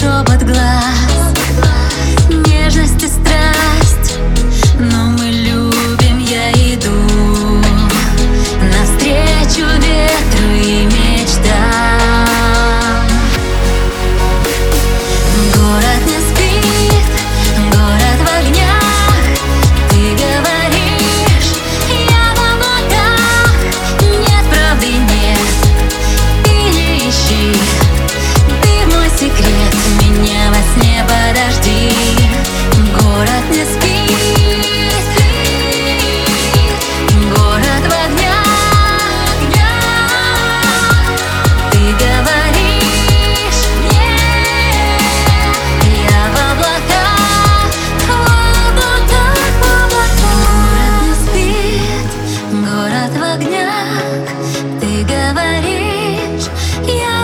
шепот глаз закат в огнях. Ты говоришь, я